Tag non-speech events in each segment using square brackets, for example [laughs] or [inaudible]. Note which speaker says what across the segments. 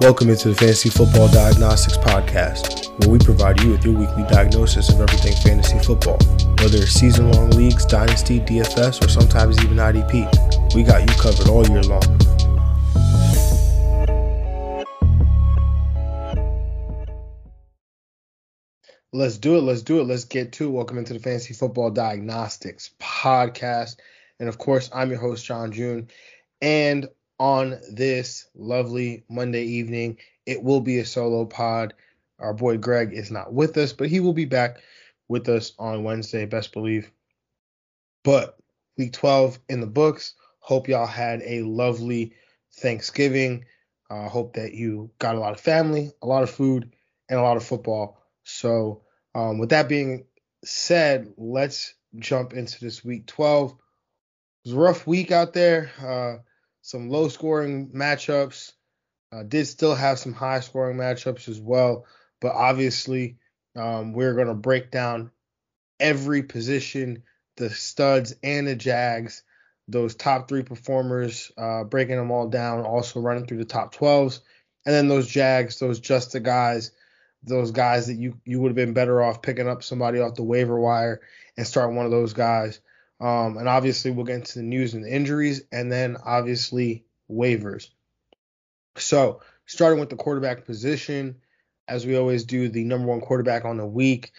Speaker 1: Welcome into the Fantasy Football Diagnostics Podcast, where we provide you with your weekly diagnosis of everything fantasy football. Whether it's season long leagues, dynasty, DFS, or sometimes even IDP, we got you covered all year long. Let's do it. Let's do it. Let's get to it. Welcome into the Fantasy Football Diagnostics Podcast. And of course, I'm your host, John June. And on this lovely Monday evening. It will be a solo pod. Our boy Greg is not with us, but he will be back with us on Wednesday, best believe. But week 12 in the books. Hope y'all had a lovely Thanksgiving. I uh, hope that you got a lot of family, a lot of food, and a lot of football. So, um, with that being said, let's jump into this week 12. It was a rough week out there. Uh, some low scoring matchups. Uh, did still have some high scoring matchups as well, but obviously um, we're going to break down every position, the studs and the Jags, those top three performers, uh, breaking them all down, also running through the top 12s, and then those Jags, those just the guys, those guys that you you would have been better off picking up somebody off the waiver wire and start one of those guys. Um, and obviously, we'll get into the news and the injuries, and then obviously waivers. So, starting with the quarterback position, as we always do, the number one quarterback on the week.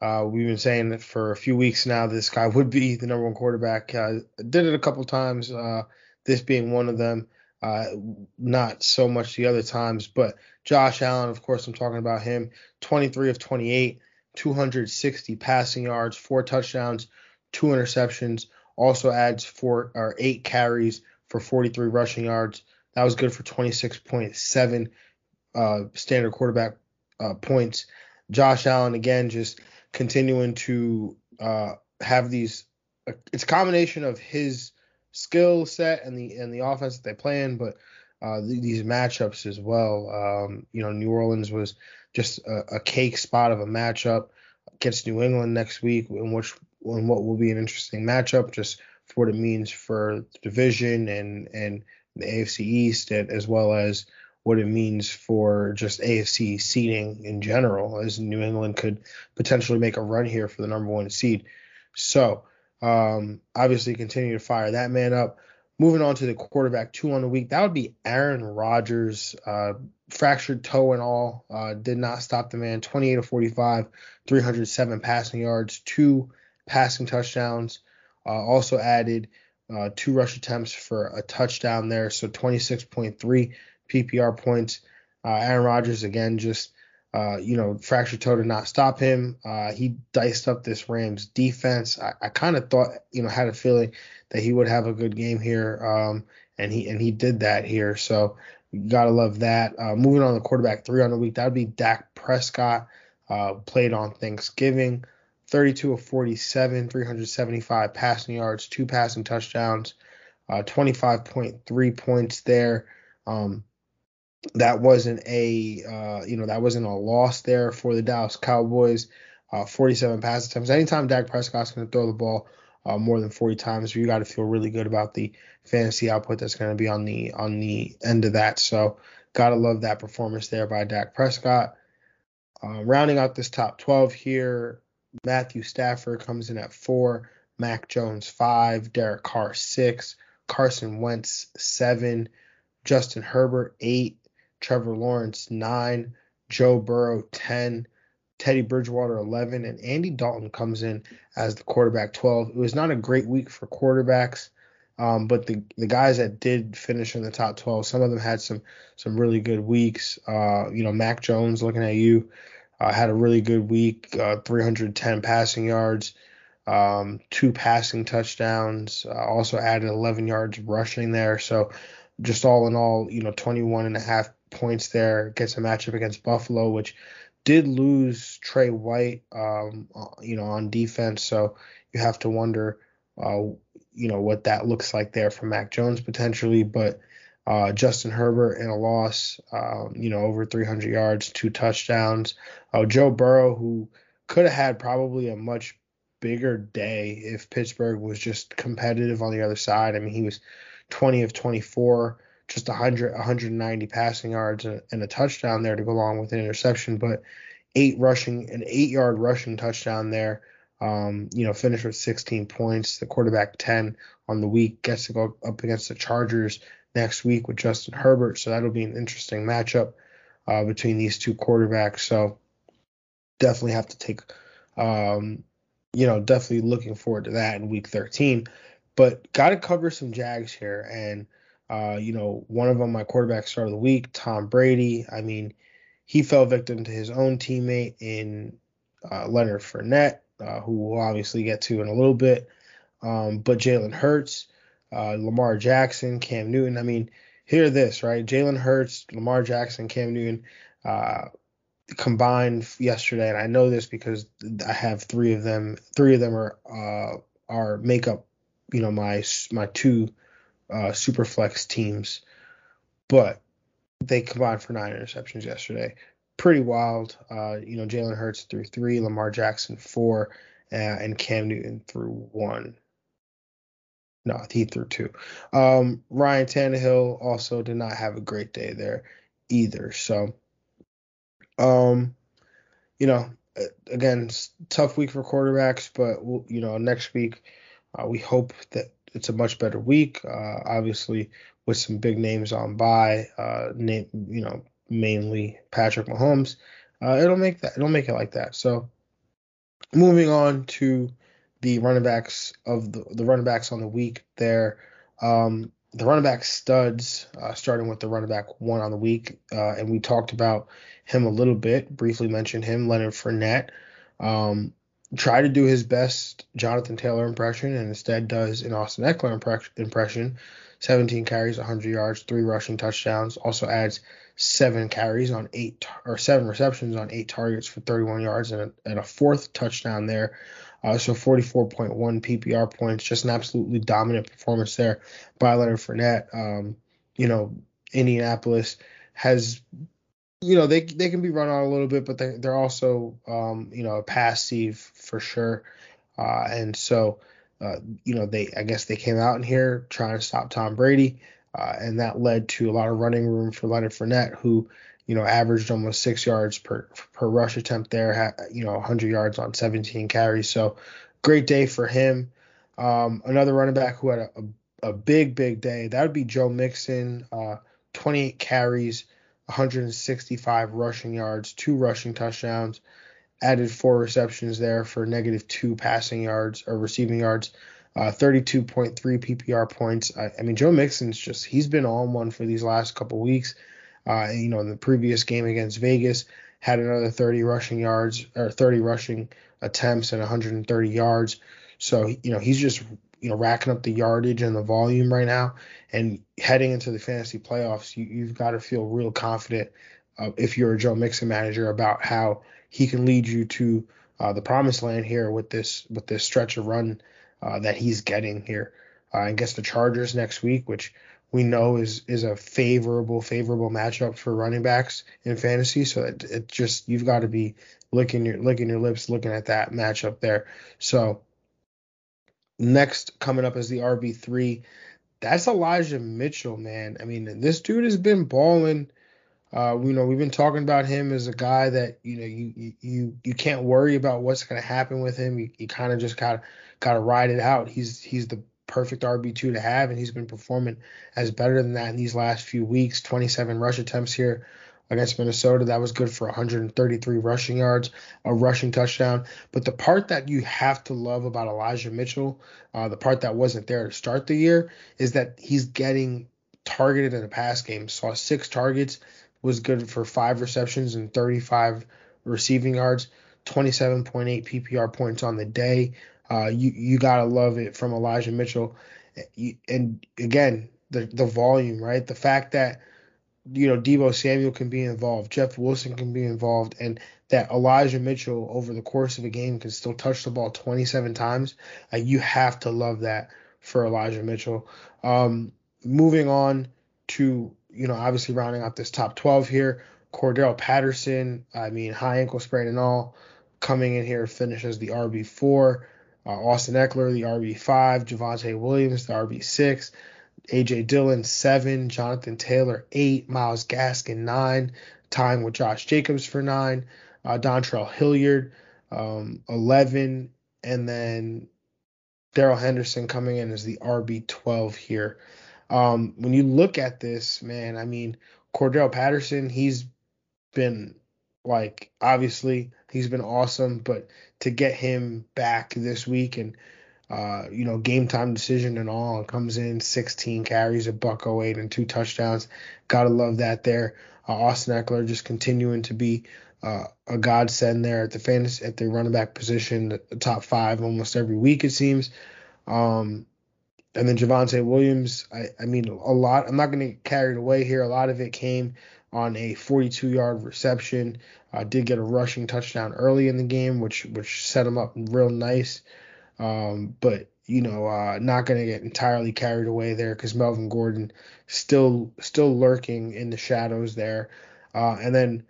Speaker 1: Uh, we've been saying that for a few weeks now. This guy would be the number one quarterback. Uh, did it a couple times. Uh, this being one of them. Uh, not so much the other times, but Josh Allen, of course, I'm talking about him. 23 of 28, 260 passing yards, four touchdowns, two interceptions. Also adds four or eight carries for 43 rushing yards. That was good for 26.7 uh, standard quarterback uh, points. Josh Allen again just continuing to uh, have these. It's a combination of his skill set and the and the offense that they play in, but uh, these matchups as well. Um, you know, New Orleans was just a, a, cake spot of a matchup against New England next week, in which in what will be an interesting matchup, just for what it means for the division and and the AFC East, and, as well as what it means for just AFC seeding in general, as New England could potentially make a run here for the number one seed. So um, obviously continue to fire that man up. Moving on to the quarterback two on the week, that would be Aaron Rodgers. Uh, fractured toe and all, uh, did not stop the man. 28 of 45, 307 passing yards, two passing touchdowns. Uh, also added uh, two rush attempts for a touchdown there, so 26.3 PPR points. Uh, Aaron Rodgers again just uh, you know fractured toe to not stop him. Uh, he diced up this Rams defense. I, I kind of thought you know had a feeling that he would have a good game here, um, and he and he did that here. So gotta love that. Uh, moving on to quarterback three on the week, that would be Dak Prescott. played on Thanksgiving. 32 of 47, 375 passing yards, two passing touchdowns, uh, 25.3 points there. Um, that wasn't a uh, you know that wasn't a loss there for the Dallas Cowboys. Uh, 47 pass attempts. Anytime Dak Prescott's going to throw the ball uh, more than 40 times, you got to feel really good about the fantasy output that's going to be on the on the end of that. So gotta love that performance there by Dak Prescott. Uh, rounding out this top 12 here, Matthew Stafford comes in at four, Mac Jones five, Derek Carr six, Carson Wentz seven, Justin Herbert eight, Trevor Lawrence nine, Joe Burrow ten, Teddy Bridgewater 11, and Andy Dalton comes in as the quarterback 12. It was not a great week for quarterbacks, um, but the the guys that did finish in the top 12, some of them had some some really good weeks. Uh, you know, Mac Jones looking at you uh, had a really good week, uh, 310 passing yards, um, two passing touchdowns. Uh, also added 11 yards rushing there. So just all in all, you know, 21 and a half points there. Gets a matchup against Buffalo, which did lose Trey White, um, uh, you know, on defense. So you have to wonder, uh, you know, what that looks like there for Mac Jones potentially. But uh, Justin Herbert in a loss, um, you know, over 300 yards, two touchdowns. Uh, Joe Burrow, who could have had probably a much bigger day if Pittsburgh was just competitive on the other side. I mean, he was 20 of 24, just 100, 190 passing yards and, and a touchdown there to go along with an interception, but eight rushing, an eight yard rushing touchdown there. Um, you know, finished with 16 points. The quarterback 10 on the week gets to go up against the Chargers next week with Justin Herbert. So that'll be an interesting matchup uh, between these two quarterbacks. So definitely have to take, um, you know, definitely looking forward to that in week 13. But got to cover some Jags here. And, uh, you know, one of them, my quarterback start of the week, Tom Brady. I mean, he fell victim to his own teammate in uh, Leonard Fournette, uh, who we'll obviously get to in a little bit. Um, but Jalen Hurts, uh, Lamar Jackson, Cam Newton. I mean, hear this, right? Jalen Hurts, Lamar Jackson, Cam Newton uh, combined yesterday, and I know this because I have three of them. Three of them are uh, are make up, you know, my my two uh, super flex teams, but they combined for nine interceptions yesterday. Pretty wild. Uh, you know, Jalen Hurts threw three, Lamar Jackson four, uh, and Cam Newton threw one. No, he threw two. Um, Ryan Tannehill also did not have a great day there either. So, um, you know, again, tough week for quarterbacks, but you know, next week uh, we hope that it's a much better week. Uh, obviously, with some big names on by, uh, name, you know, mainly Patrick Mahomes. Uh, it'll make that. It'll make it like that. So, moving on to the running backs of the, the running backs on the week there. Um, the running back studs, uh, starting with the running back one on the week, uh, and we talked about him a little bit, briefly mentioned him, Leonard Fournette. Um, try to do his best Jonathan Taylor impression and instead does an Austin Ekeler impression. 17 carries, 100 yards, three rushing touchdowns. Also adds seven carries on eight or seven receptions on eight targets for 31 yards and a, and a fourth touchdown there. Uh, so 44.1 PPR points, just an absolutely dominant performance there by Leonard Fournette. Um, you know, Indianapolis has, you know, they they can be run on a little bit, but they, they're also, um, you know, a passive for sure. Uh, and so, uh, you know, they I guess they came out in here trying to stop Tom Brady, uh, and that led to a lot of running room for Leonard Fournette, who you know, averaged almost six yards per per rush attempt there. You know, 100 yards on 17 carries. So great day for him. Um, another running back who had a, a, a, big big day. That would be Joe Mixon. Uh, 28 carries, 165 rushing yards, two rushing touchdowns. Added four receptions there for negative two passing yards or receiving yards. Uh, 32.3 PPR points. I, I mean, Joe Mixon's just he's been on one for these last couple weeks. Uh, you know, in the previous game against Vegas, had another 30 rushing yards or 30 rushing attempts and 130 yards. So you know he's just you know racking up the yardage and the volume right now. And heading into the fantasy playoffs, you, have got to feel real confident uh, if you're a Joe Mixon manager about how he can lead you to uh, the promised land here with this with this stretch of run uh, that he's getting here uh, against the Chargers next week, which we know is is a favorable favorable matchup for running backs in fantasy. So it, it just you've got to be licking your licking your lips looking at that matchup there. So next coming up is the RB three. That's Elijah Mitchell, man. I mean, this dude has been balling. Uh, you know, we've been talking about him as a guy that you know you you you can't worry about what's going to happen with him. You, you kind of just got got to ride it out. He's he's the perfect RB2 to have, and he's been performing as better than that in these last few weeks. 27 rush attempts here against Minnesota. That was good for 133 rushing yards, a rushing touchdown. But the part that you have to love about Elijah Mitchell, uh, the part that wasn't there to start the year, is that he's getting targeted in the pass game. Saw six targets, was good for five receptions and 35 receiving yards, 27.8 PPR points on the day. Uh, you you gotta love it from Elijah Mitchell, and again the the volume, right? The fact that you know Deebo Samuel can be involved, Jeff Wilson can be involved, and that Elijah Mitchell over the course of a game can still touch the ball 27 times. Uh, you have to love that for Elijah Mitchell. Um, moving on to you know obviously rounding out this top 12 here, Cordarrelle Patterson. I mean high ankle sprain and all, coming in here finishes the RB four. Uh, Austin Ekeler, the RB5, Javonte Williams, the RB6. AJ Dillon seven, Jonathan Taylor eight, Myles Gaskin nine, Time with Josh Jacobs for nine, uh, Dontrell Hilliard um, eleven, and then Darrell Henderson coming in as the RB twelve here. Um, when you look at this, man, I mean Cordarrelle Patterson, he's been like obviously he's been awesome, but to get him back this week and uh, you know, game time decision and all, comes in 16 carries, a buck 08 and two touchdowns. Gotta love that there. Uh, Austin Ekeler just continuing to be uh, a godsend there at the fantasy at the running back position, the, the top five almost every week it seems. Um, and then Javonte Williams, I, I mean, a lot. I'm not going to get carried away here. A lot of it came on a 42 yard reception. Uh, did get a rushing touchdown early in the game, which which set him up real nice. Um, but you know, uh, not going to get entirely carried away there because Melvin Gordon still still lurking in the shadows there. Uh, and then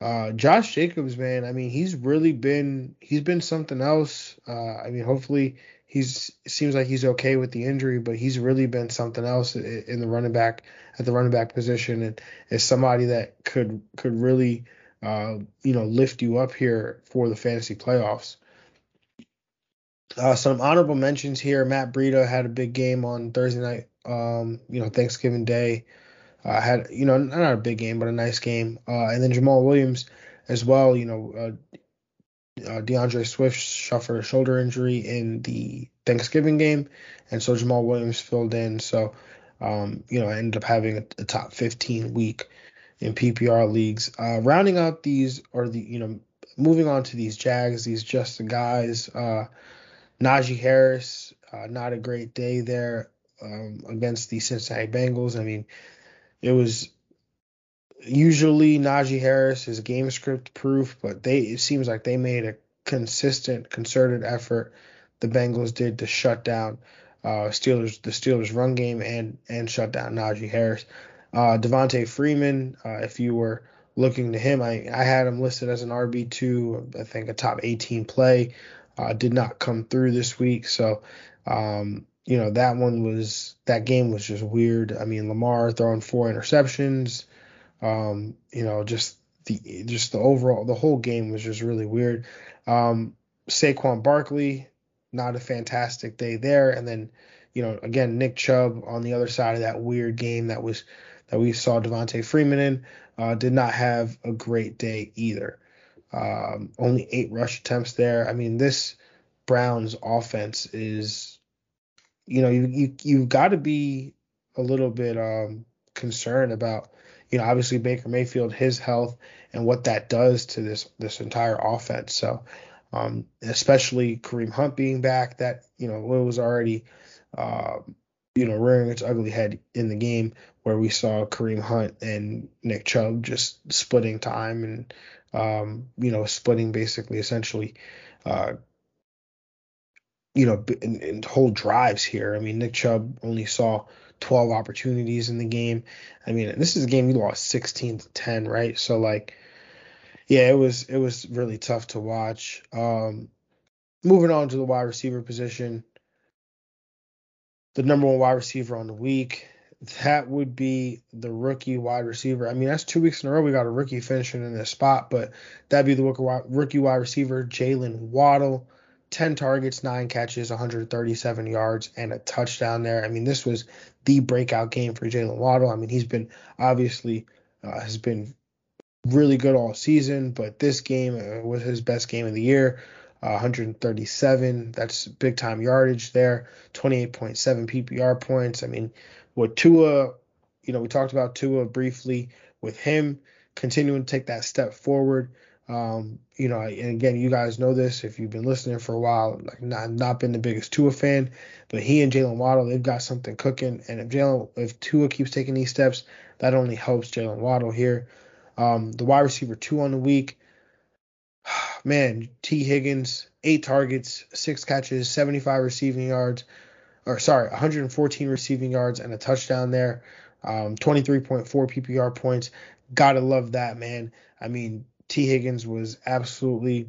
Speaker 1: uh, Josh Jacobs, man, I mean, he's really been he's been something else. Uh, I mean, hopefully he's seems like he's okay with the injury, but he's really been something else in the running back at the running back position, and is somebody that could could really uh, you know lift you up here for the fantasy playoffs. Uh, some honorable mentions here. Matt Breida had a big game on Thursday night, um, you know, Thanksgiving Day. Uh, had, you know, not a big game, but a nice game. Uh, and then Jamaal Williams as well, you know, uh, uh, D'Andre Swift suffered a shoulder injury in the Thanksgiving game, and so Jamaal Williams filled in. So, um, you know, I ended up having a, a, top 15 week in PPR leagues. Uh, rounding out these, or the, you know, moving on to these Jags, these just the guys. Uh, Najee Harris, uh, not a great day there um, against the Cincinnati Bengals. I mean, it was usually Najee Harris is game script proof, but they it seems like they made a consistent, concerted effort. The Bengals did to shut down uh, Steelers, the Steelers run game, and and shut down Najee Harris. Uh, Devonta Freeman, uh, if you were looking to him, I I had him listed as an RB two, I think a top 18 play uh, did not come through this week. So, um, you know, that one was that game was just weird. I mean, Lamar throwing four interceptions. Um, you know, just the just the overall the whole game was just really weird. Um, Saquon Barkley, not a fantastic day there, and then you know again Nick Chubb on the other side of that weird game that was that we saw Devonta Freeman in, uh, did not have a great day either. Um, only eight rush attempts there. I mean, this Browns offense is, you know, you you you've got to be a little bit um, concerned about, you know, obviously Baker Mayfield, his health, and what that does to this this entire offense. So, um, especially Kareem Hunt being back, that you know it was already, uh, you know, rearing its ugly head in the game where we saw Kareem Hunt and Nick Chubb just splitting time and um, you know, splitting basically essentially, uh, you know, in, in whole drives here. I mean, Nick Chubb only saw 12 opportunities in the game. I mean, this is a game you lost 16 to 10, right? So like, yeah, it was it was really tough to watch. Um, moving on to the wide receiver position, the number one wide receiver on the week that would be the rookie wide receiver. I mean, that's two weeks in a row we got a rookie finishing in this spot, but that'd be the rookie wide receiver, Jaylen Waddle. 10 targets, 9 catches, 137 yards, and a touchdown there. I mean, this was the breakout game for Jaylen Waddle. I mean, he's been obviously uh, has been really good all season, but this game uh, was his best game of the year. Uh, 137, that's big time yardage there. 28.7 PPR points. I mean, with Tua, you know, we talked about Tua briefly with him continuing to take that step forward. Um, you know, and again, you guys know this if you've been listening for a while. Like, not not been the biggest Tua fan, but he and Jaylen Waddle, they've got something cooking. And if Jaylen, if Tua keeps taking these steps, that only helps Jaylen Waddle here. Um, the wide receiver two on the week, [sighs] man, Tee Higgins, eight targets, six catches, 75 receiving yards or sorry, 114 receiving yards and a touchdown there. Um, 23.4 PPR points. Gotta love that, man. I mean, Tee Higgins was absolutely,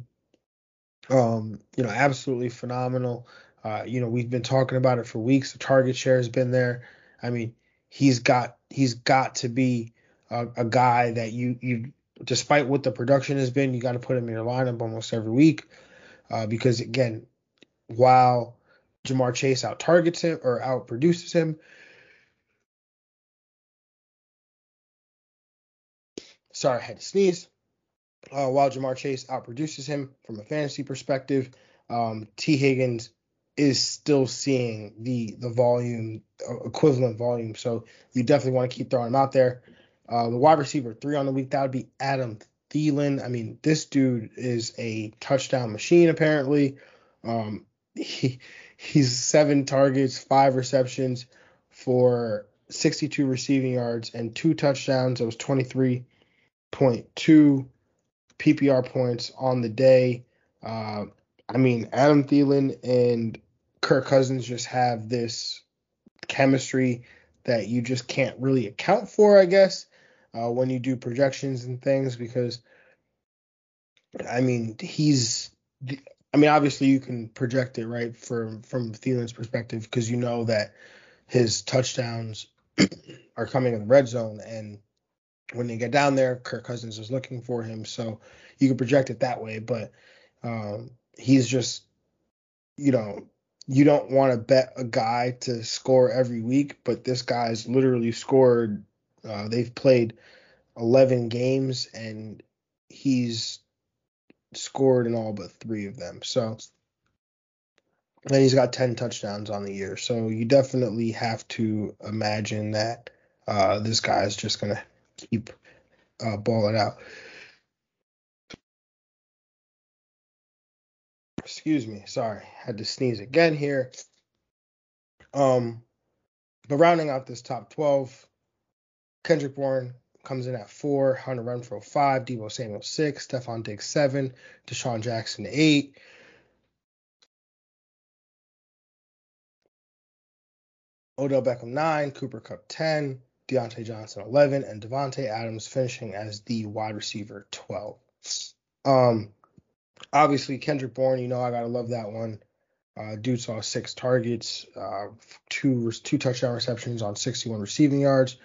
Speaker 1: um, you know, absolutely phenomenal. Uh, you know, we've been talking about it for weeks. The target share has been there. I mean, he's got he's got to be a, a guy that you you despite what the production has been, you got to put him in your lineup almost every week uh, because again, while Ja'Marr Chase out targets him or out produces him. Sorry, I had to sneeze. Uh, while Ja'Marr Chase outproduces him from a fantasy perspective, um, Tee Higgins is still seeing the the volume uh, equivalent volume. So you definitely want to keep throwing him out there. Uh, the wide receiver three on the week that would be Adam Thielen. I mean, this dude is a touchdown machine apparently. Um, [laughs] he he's seven targets, five receptions for 62 receiving yards and two touchdowns. It was 23.2 PPR points on the day. Uh, I mean, Adam Thielen and Kirk Cousins just have this chemistry that you just can't really account for, I guess, uh, when you do projections and things because, I mean, he's. I mean, obviously you can project it right from from Thielen's perspective because you know that his touchdowns [clears throat] are coming in the red zone, and when they get down there, Kirk Cousins is looking for him, so you can project it that way. But um, he's just, you know, you don't want to bet a guy to score every week, but this guy's literally scored. Uh, they've played 11 games and he's scored in all but three of them. So, and he's got 10 touchdowns on the year. So you definitely have to imagine that uh, this guy is just going to keep uh, balling out. Excuse me. Sorry. Had to sneeze again here. Um, but rounding out this top 12, Kendrick Bourne comes in at four, Hunter Renfrow five, Deebo Samuel six, Stefon Diggs seven, DeSean Jackson eight. Odell Beckham nine, Cooper Kupp ten, Diontae Johnson eleven, and Davante Adams finishing as the wide receiver twelve. Um, obviously Kendrick Bourne, you know I gotta love that one. Uh, dude saw six targets, uh, two two touchdown receptions on 61 receiving yards.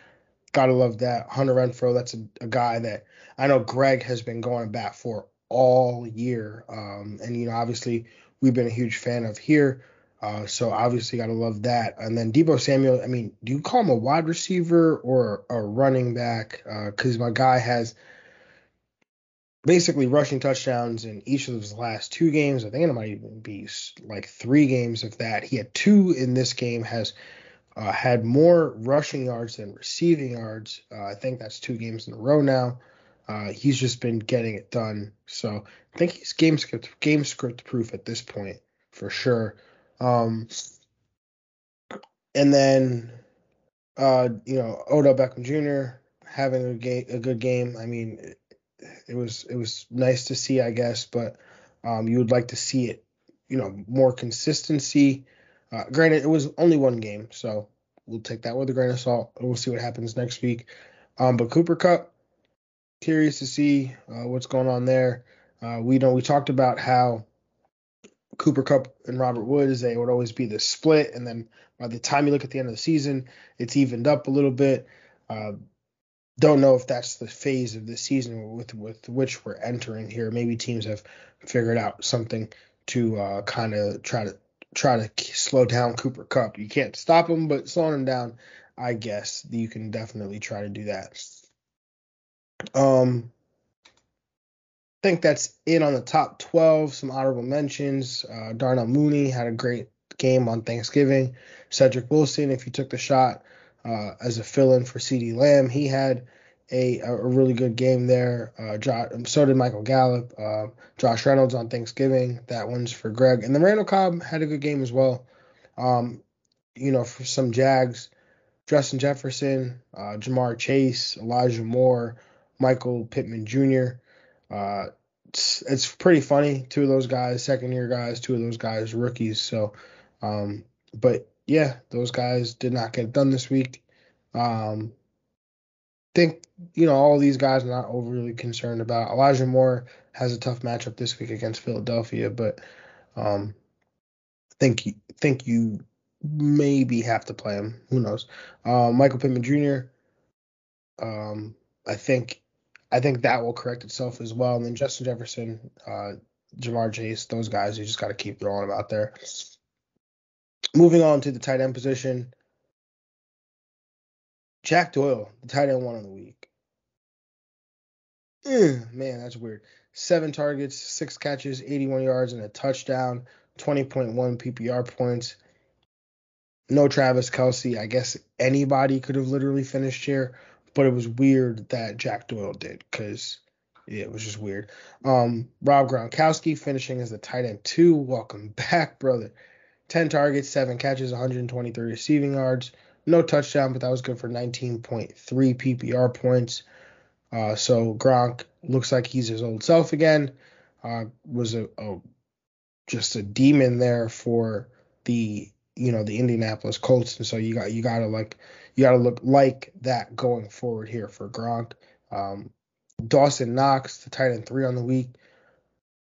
Speaker 1: Gotta love that. Hunter Renfrow, that's a, a guy that I know Greg has been going back for all year. Um, and, you know, obviously we've been a huge fan of here. Uh, so obviously gotta love that. And then Deebo Samuel, I mean, do you call him a wide receiver or a running back? Because uh, my guy has basically rushing touchdowns in each of his last two games. I think it might even be like three games of that. He had two in this game, has uh, had more rushing yards than receiving yards. Uh, I think that's two games in a row now. Uh, he's just been getting it done. So I think he's game script game script proof at this point for sure. Um, and then uh, you know Odell Beckham Jr. having a, ga- a good game. I mean, it, it, was it was nice to see, I guess, but um, you would like to see it, you know, more consistency. Uh, granted, it was only one game, so we'll take that with a grain of salt. We'll see what happens next week. Um, but Cooper Kupp, curious to see uh, what's going on there. Uh, we know we talked about how Cooper Kupp and Robert Woods they would always be the split, and then by the time you look at the end of the season, it's evened up a little bit. Uh, don't know if that's the phase of the season with with which we're entering here. Maybe teams have figured out something to uh, kind of try to try to slow down Cooper Kupp. You can't stop him, but slowing him down, I guess you can definitely try to do that. Um, think that's it on the top 12. Some honorable mentions. Uh, Darnell Mooney had a great game on Thanksgiving. Cedric Wilson, if you took the shot uh, as a fill-in for CeeDee Lamb, he had a, a really good game there. Uh, Josh, so did Michael Gallup, uh, Josh Reynolds on Thanksgiving. That one's for Greg. And then Randall Cobb had a good game as well. Um, you know, for some Jags, Justin Jefferson, uh, Ja'Marr Chase, Elijah Moore, Michael Pittman Jr. Uh, it's, it's pretty funny. Two of those guys, second year guys, two of those guys, rookies. So, um, but yeah, those guys did not get done this week. Um, think you know all these guys are not overly concerned about. Elijah Moore has a tough matchup this week against Philadelphia, but um, think you, think you maybe have to play him. Who knows? Uh, Michael Pittman Jr. Um, I think I think that will correct itself as well. And then Justin Jefferson, uh, Ja'Marr Chase, those guys, you just got to keep throwing them out there. Moving on to the tight end position, Jack Doyle, the tight end one of the week. man, that's weird. Seven targets, six catches, 81 yards, and a touchdown, 20.1 PPR points. No Travis Kelce. I guess anybody could have literally finished here, but it was weird that Jack Doyle did because yeah, it was just weird. Um, Rob Gronkowski finishing as the tight end two. Welcome [laughs] back, brother. 10 targets, 7 catches, 123 receiving yards. No touchdown, but that was good for 19.3 PPR points. Uh, so Gronk looks like he's his old self again. Uh, was a, a, just a demon there for the you know the Indianapolis Colts, and so you got you gotta like you gotta look like that going forward here for Gronk. Um, Dawson Knox, the tight end three on the week,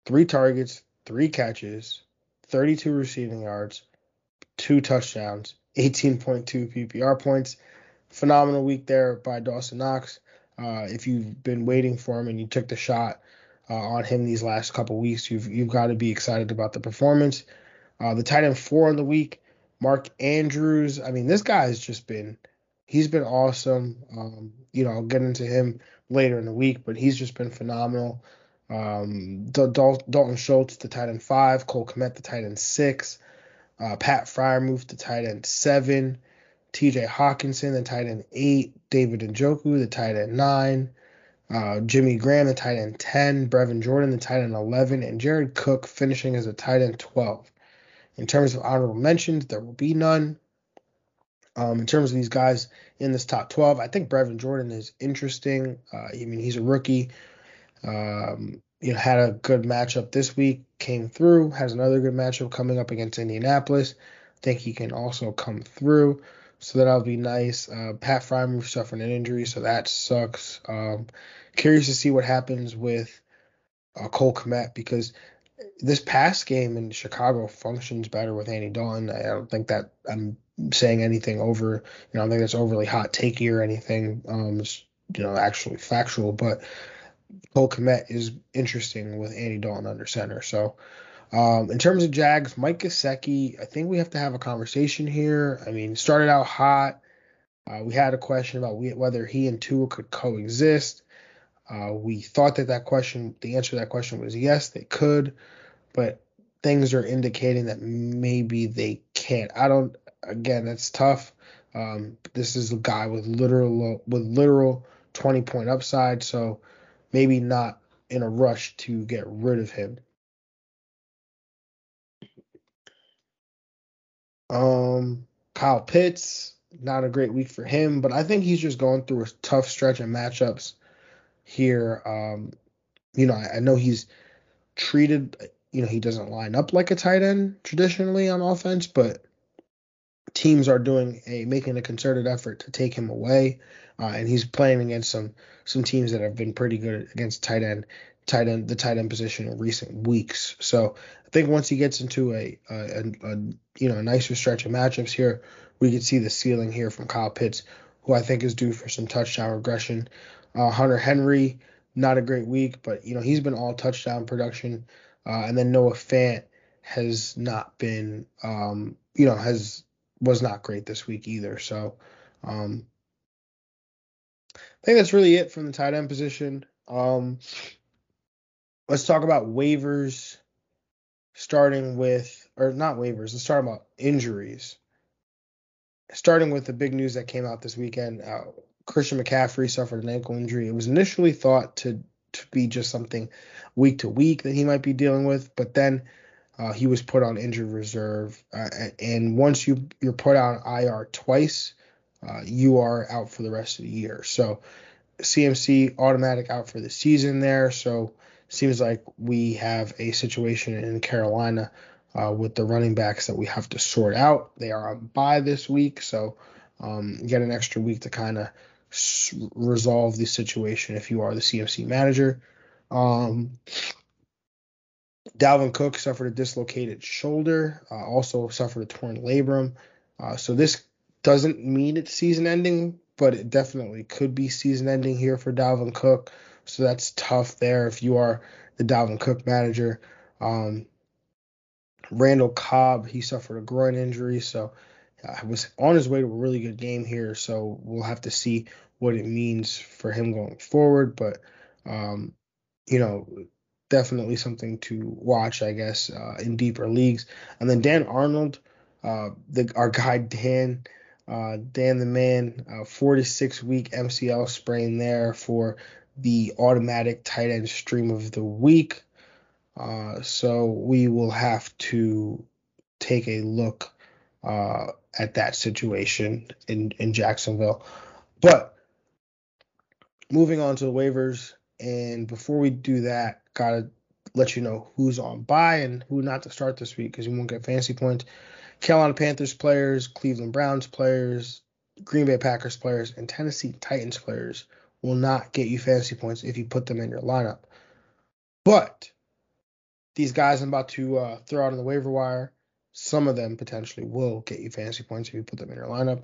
Speaker 1: three targets, three catches, 32 receiving yards, two touchdowns, 18.2 PPR points. Phenomenal week there by Dawson Knox. Uh, if you've been waiting for him and you took the shot uh, on him these last couple weeks, you've you've got to be excited about the performance. Uh, the tight end four on the week, Mark Andrews. I mean, this guy has just been he's been awesome. Um, you know, I'll get into him later in the week, but he's just been phenomenal. Um, Dalton Schultz, the tight end five, Cole Kmet, the tight end six, uh, Pat Freiermuth, the tight end seven, T.J. Hockenson, the tight end eight, David Njoku, the tight end nine, uh, Jimmy Graham, the tight end ten, Brevin Jordan, the tight end eleven, and Jared Cook finishing as a tight end twelve. In terms of honorable mentions, there will be none. Um, in terms of these guys in this top 12, I think Brevin Jordan is interesting. Uh, I mean, he's a rookie. Um, you know, had a good matchup this week, came through, has another good matchup coming up against Indianapolis. I think he can also come through. So that'll be nice. Uh, Pat Freiermuth suffering an injury, so that sucks. Um, curious to see what happens with uh, Cole Kmet because this past game in Chicago functions better with Andy Dalton. I don't think that I'm saying anything over, you know, I think that's overly hot takey or anything. Um, it's, you know, actually factual, but Cole Kmet is interesting with Andy Dalton under center. So, um, in terms of Jags, Mike Gesicki, I think we have to have a conversation here. I mean, started out hot. Uh, we had a question about whether he and Tua could coexist. Uh, we thought that that question, the answer to that question was yes, they could, but things are indicating that maybe they can't. I don't. Again, that's tough. Um, this is a guy with literal with literal 20 point upside, so maybe not in a rush to get rid of him. Um, Kyle Pitts, not a great week for him, but I think he's just going through a tough stretch of matchups here. Um, you know, I, I know he's treated, you know, he doesn't line up like a tight end traditionally on offense, but teams are doing a making a concerted effort to take him away, uh, and he's playing against some some teams that have been pretty good against tight end tight end the tight end position in recent weeks. So I think once he gets into a, a, a, you know a nicer stretch of matchups here, we could see the ceiling here from Kyle Pitts, who I think is due for some touchdown regression. Uh, Hunter Henry, not a great week, but you know he's been all touchdown production, uh, and then Noah Fant has not been um, you know has was not great this week either. So um, I think that's really it from the tight end position. Um, let's talk about waivers, starting with, or not waivers, let's talk about injuries. Starting with the big news that came out this weekend, uh, Christian McCaffrey suffered an ankle injury. It was initially thought to be just something week to week that he might be dealing with, but then uh, he was put on injured reserve, uh, and once you you're put on IR twice, uh, you are out for the rest of the year. So CMC automatic out for the season there. So seems like we have a situation in Carolina uh, with the running backs that we have to sort out. They are on bye this week, so um, get an extra week to kind of resolve the situation if you are the CMC manager. Um, Dalvin Cook suffered a dislocated shoulder, uh, also suffered a torn labrum. Uh, so this doesn't mean it's season ending, but it definitely could be season ending here for Dalvin Cook. So that's tough there if you are the Dalvin Cook manager. Um, Randall Cobb, he suffered a groin injury, so uh, was on his way to a really good game here. So we'll have to see what it means for him going forward. But um, you know, definitely something to watch, I guess, uh, in deeper leagues. And then Dan Arnold, uh, the our guy Dan, uh, Dan the man, uh, 46 week MCL sprain there for the automatic tight end stream of the week. Uh, so we will have to take a look uh, at that situation in, in Jacksonville. But moving on to the waivers, and before we do that, gotta let you know who's on bye and who not to start this week because you won't get fancy points. Carolina Panthers players, Cleveland Browns players, Green Bay Packers players, and Tennessee Titans players will not get you fantasy points if you put them in your lineup. But these guys I'm about to uh, throw out on the waiver wire, some of them potentially will get you fantasy points if you put them in your lineup,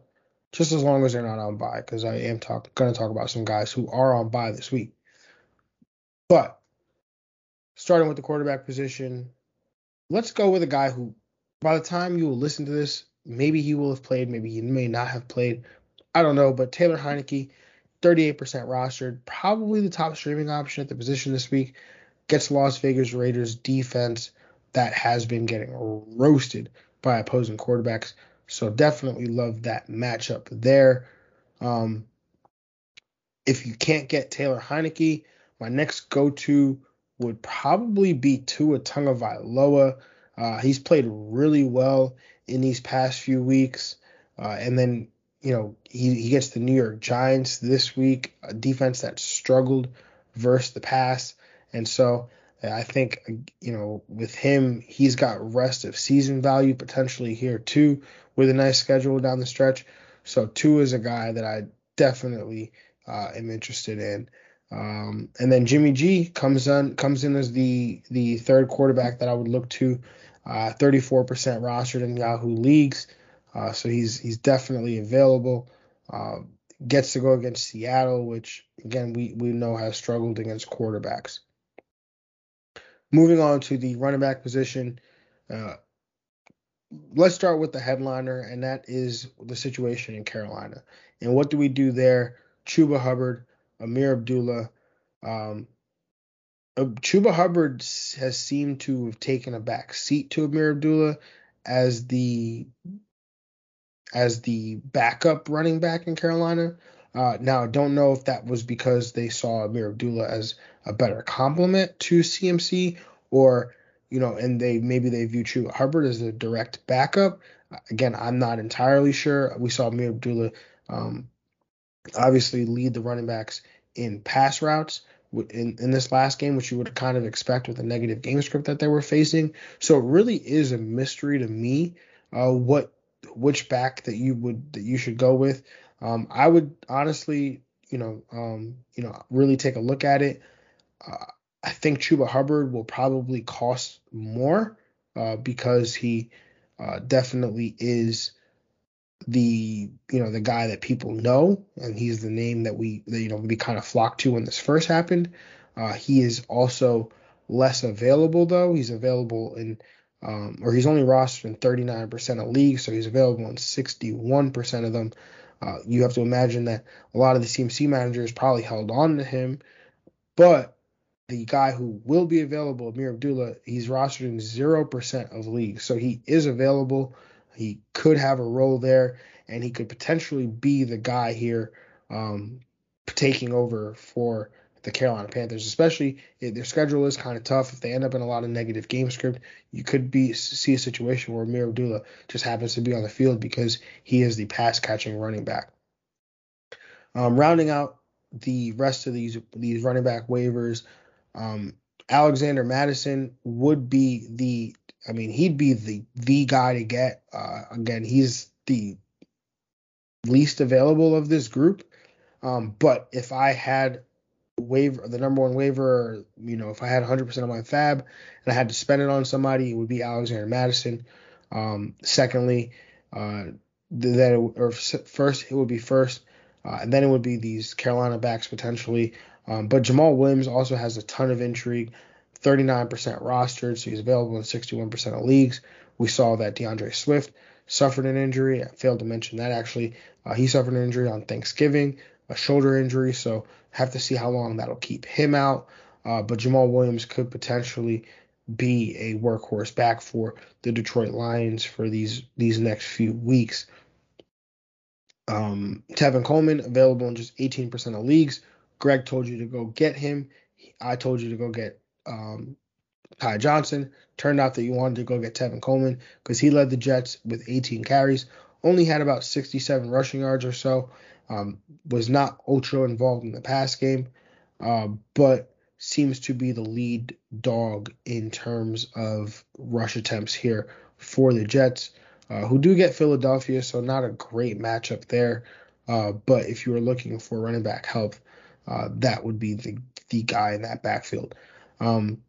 Speaker 1: just as long as they're not on bye, because I am talk, going to talk about some guys who are on bye this week. But starting with the quarterback position, let's go with a guy who, by the time you will listen to this, maybe he will have played, maybe he may not have played. I don't know, but Taylor Heinicke, 38% rostered, probably the top streaming option at the position this week gets Las Vegas Raiders defense that has been getting roasted by opposing quarterbacks. So definitely love that matchup there. Um, if you can't get Taylor Heinicke, my next go-to would probably be Tua Tagovailoa. Uh, he's played really well in these past few weeks, uh, and then you know he, he gets the New York Giants this week, a defense that struggled versus the pass. And so I think, you know, with him, he's got rest of season value potentially here too, with a nice schedule down the stretch. So Tua is a guy that I definitely uh, am interested in. Um, and then Jimmy G comes on comes in as the the third quarterback that I would look to. Uh, 34% rostered in Yahoo leagues, uh, so he's he's definitely available. Uh, gets to go against Seattle, which again we we know has struggled against quarterbacks. Moving on to the running back position, uh, let's start with the headliner, and that is the situation in Carolina. And what do we do there? Chuba Hubbard, Ameer Abdullah. Um, Chuba Hubbard has seemed to have taken a back seat to Ameer Abdullah as the as the backup running back in Carolina. Uh, now, I don't know if that was because they saw Ameer Abdullah as a better complement to CMC, or you know, and they maybe they view Chuba Hubbard as a direct backup. Again, I'm not entirely sure. We saw Ameer Abdullah um, obviously lead the running backs in pass routes in, in this last game, which you would kind of expect with a negative game script that they were facing. So it really is a mystery to me uh, what which back that you would that you should go with. Um, I would honestly, you know, um, you know, really take a look at it. Uh, I think Chuba Hubbard will probably cost more uh, because he uh, definitely is the you know the guy that people know, and he's the name that we that, you know we kind of flocked to when this first happened. Uh, he is also less available though. He's available in um, or he's only rostered in 39% of leagues, so he's available in 61% of them. Uh, you have to imagine that a lot of the CMC managers probably held on to him, but the guy who will be available, Ameer Abdullah, he's rostered in 0% of leagues, so he is available. He could have a role there, and he could potentially be the guy here um, taking over for the Carolina Panthers, especially their schedule is kind of tough. If they end up in a lot of negative game script, you could be see a situation where Ameer Abdullah just happens to be on the field because he is the pass catching running back. Um, rounding out the rest of these these running back waivers, um, Alexander Mattison would be the I mean he'd be the the guy to get. Uh, again, he's the least available of this group. Um, but if I had waiver, the number one waiver, you know, if I had 100% of my FAAB and I had to spend it on somebody, it would be Alexander Mattison. Um, secondly, uh, then it, or first it would be first, uh, and then it would be these Carolina backs potentially. Um, but Jamaal Williams also has a ton of intrigue, 39% rostered, so he's available in 61% of leagues. We saw that D'Andre Swift suffered an injury. I failed to mention that actually. Uh, he suffered an injury on Thanksgiving, a shoulder injury, so have to see how long that'll keep him out. Uh, but Jamaal Williams could potentially be a workhorse back for the Detroit Lions for these these next few weeks. Um, Tevin Coleman available in just 18% of leagues. Greg told you to go get him. I told you to go get um, Ty Johnson. Turned out that you wanted to go get Tevin Coleman because he led the Jets with 18 carries, only had about 67 rushing yards or so. Um, was not ultra involved in the pass game, uh, but seems to be the lead dog in terms of rush attempts here for the Jets, uh, who do get Philadelphia, so not a great matchup there. Uh, but if you were looking for running back help, uh, that would be the the guy in that backfield. Um,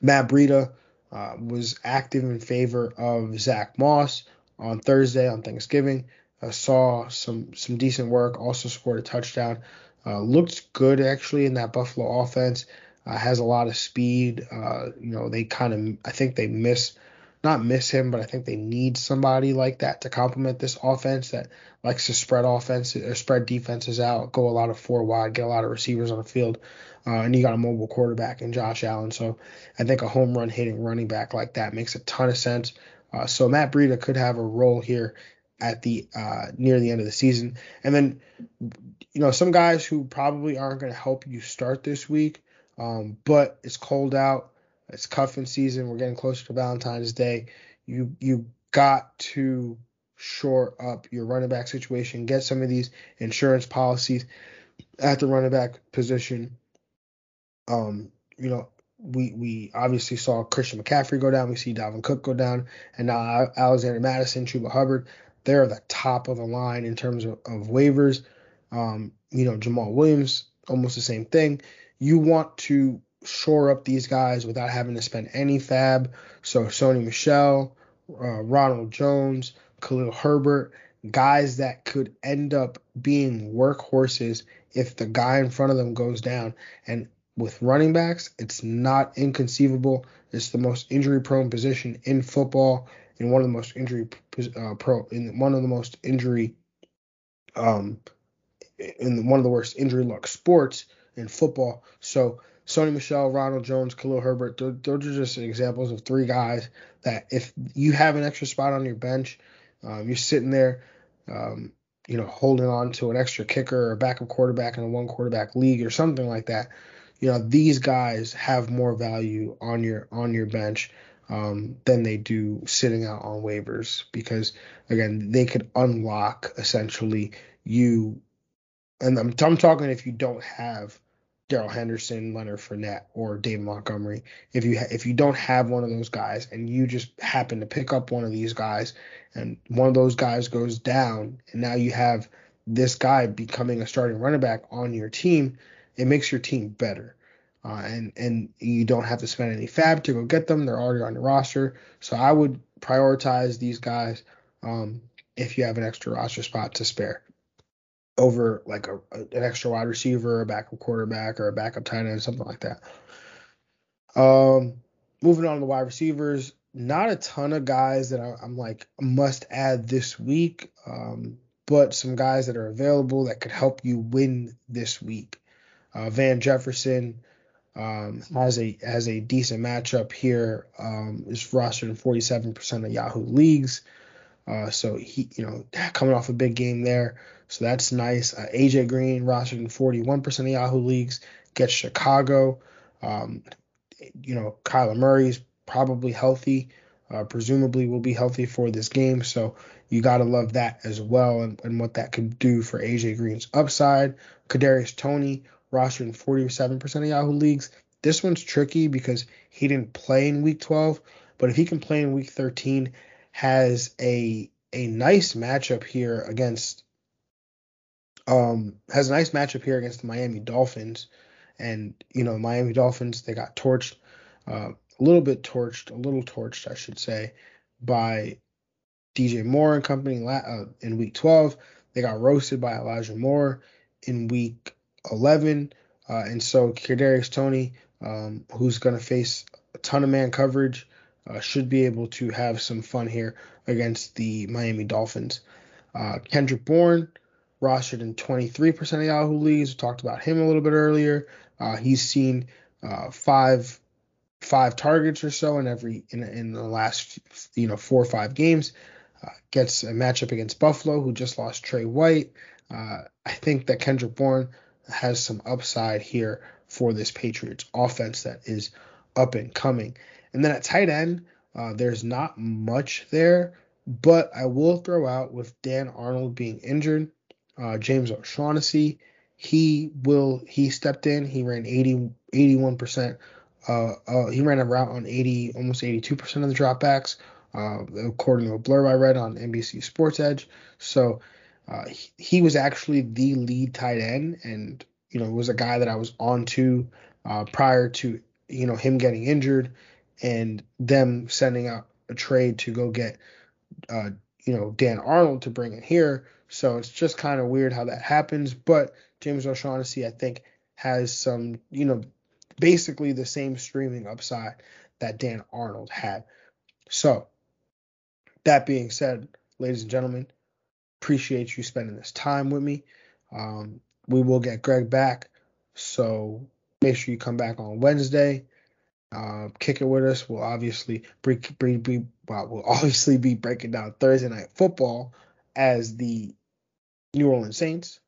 Speaker 1: Matt Breida uh, was active in favor of Zach Moss on Thursday on Thanksgiving. Uh, saw some some decent work. Also scored a touchdown. Uh, looked good actually in that Buffalo offense. Uh, has a lot of speed. Uh, you know they kind of I think they miss not miss him, but I think they need somebody like that to complement this offense that likes to spread offense or spread defenses out, go a lot of four wide, get a lot of receivers on the field. Uh, and you got a mobile quarterback in Josh Allen. So I think a home run hitting running back like that makes a ton of sense. Uh, so Matt Breida could have a role here at the uh, near the end of the season. And then, you know, some guys who probably aren't going to help you start this week, um, but it's cold out. It's cuffing season. We're getting closer to Valentine's Day. You you got to shore up your running back situation. Get some of these insurance policies at the running back position. Um, you know, we we obviously saw Christian McCaffrey go down. We see Dalvin Cook go down, and now Alexander Mattison, Chuba Hubbard. They're the top of the line in terms of, of waivers. Um, you know, Jamaal Williams, almost the same thing. You want to shore up these guys without having to spend any FAAB. So Sony Michel, uh, Ronald Jones, Khalil Herbert, guys that could end up being workhorses if the guy in front of them goes down. And with running backs, it's not inconceivable. It's the most injury prone position in football and one of the most injury uh, pro in one of the most injury um in one of the worst injury luck sports in football. So Sony Michel, Ronald Jones, Khalil Herbert, those, those are just examples of three guys that if you have an extra spot on your bench, um, you're sitting there, um, you know, holding on to an extra kicker or backup quarterback in a one quarterback league or something like that. You know, these guys have more value on your on your bench um, than they do sitting out on waivers because again, they could unlock essentially you. And I'm, I'm talking if you don't have Darrell Henderson, Leonard Fournette, or David Montgomery. If you ha- if you don't have one of those guys and you just happen to pick up one of these guys, and one of those guys goes down, and now you have this guy becoming a starting running back on your team, it makes your team better. Uh, and and you don't have to spend any FAAB to go get them; they're already on your roster. So I would prioritize these guys um, if you have an extra roster spot to spare over like a, a, an extra wide receiver, a backup quarterback, or a backup tight end, something like that. Um, moving on to the wide receivers, not a ton of guys that I, am like must add this week, um, but some guys that are available that could help you win this week. Uh, Van Jefferson um, has a has a decent matchup here. Um, is rostered in 47% of Yahoo leagues. Uh, so he, you know, coming off a big game there. So that's nice. Uh, AJ Green rostered in 41% of Yahoo leagues. Gets Chicago. Um, you know, Kyler Murray's probably healthy. Uh, presumably will be healthy for this game. So you got to love that as well and, and, what that could do for AJ Green's upside. Kadarius Toney rostered in 47% of Yahoo leagues. This one's tricky because he didn't play in week 12, but if he can play in week 13 has a a nice matchup here against um has a nice matchup here against the Miami Dolphins. And you know, Miami Dolphins they got torched, uh, a little bit torched, a little torched, I should say, by DJ Moore and company uh, in Week 12. They got roasted by Elijah Moore in Week 11, uh, and so Kadarius Toney, um, who's going to face a ton of man coverage, uh, should be able to have some fun here against the Miami Dolphins. Uh, Kendrick Bourne, rostered in 23% of Yahoo leagues. We talked about him a little bit earlier. Uh, he's seen uh, five five targets or so in every in, in the last you know four or five games. Uh, gets a matchup against Buffalo, who just lost Trey White. Uh, I think that Kendrick Bourne has some upside here for this Patriots offense that is up and coming. And then at tight end, uh, there's not much there, but I will throw out with Dan Arnold being injured, uh, James O'Shaughnessy, he will he stepped in. He ran 80 81 percent. Uh, uh, he ran a route on 80 almost 82 percent of the dropbacks, uh, according to a blurb I read on NBC Sports Edge. So uh, he, he, was actually the lead tight end, and you know was a guy that I was on to uh, prior to you know him getting injured and them sending out a trade to go get uh, you know Dan Arnold to bring in here. So it's just kind of weird how that happens. But James O'Shaughnessy, I think, has some, you know, basically the same streaming upside that Dan Arnold had. So that being said, ladies and gentlemen, appreciate you spending this time with me. Um, we will get Greg back, so make sure you come back on Wednesday. Uh, kick it with us. We'll obviously be, well, we'll [laughs] obviously be breaking down Thursday night football as the New Orleans Saints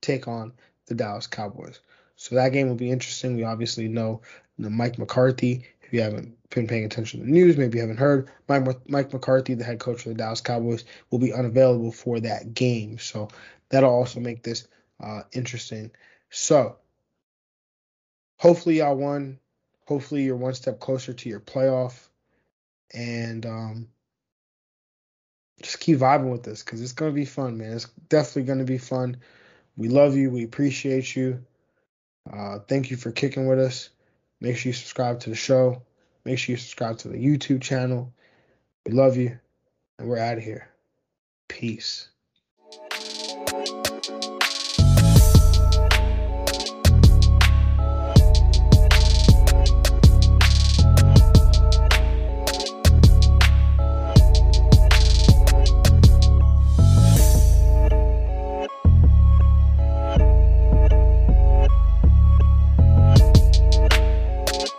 Speaker 1: take on the Dallas Cowboys. So that game will be interesting. We obviously know you know, Mike McCarthy. If you haven't been paying attention to the news, maybe you haven't heard, Mike, Mike McCarthy, the head coach of the Dallas Cowboys, will be unavailable for that game. So that'll also make this uh, interesting. So hopefully y'all won. Hopefully you're one step closer to your playoff. And um, just keep vibing with this because it's gonna be fun, man. It's definitely gonna be fun. We love you. We appreciate you. Uh, thank you for kicking with us. Make sure you subscribe to the show. Make sure you subscribe to the YouTube channel. We love you, and we're out of here. Peace.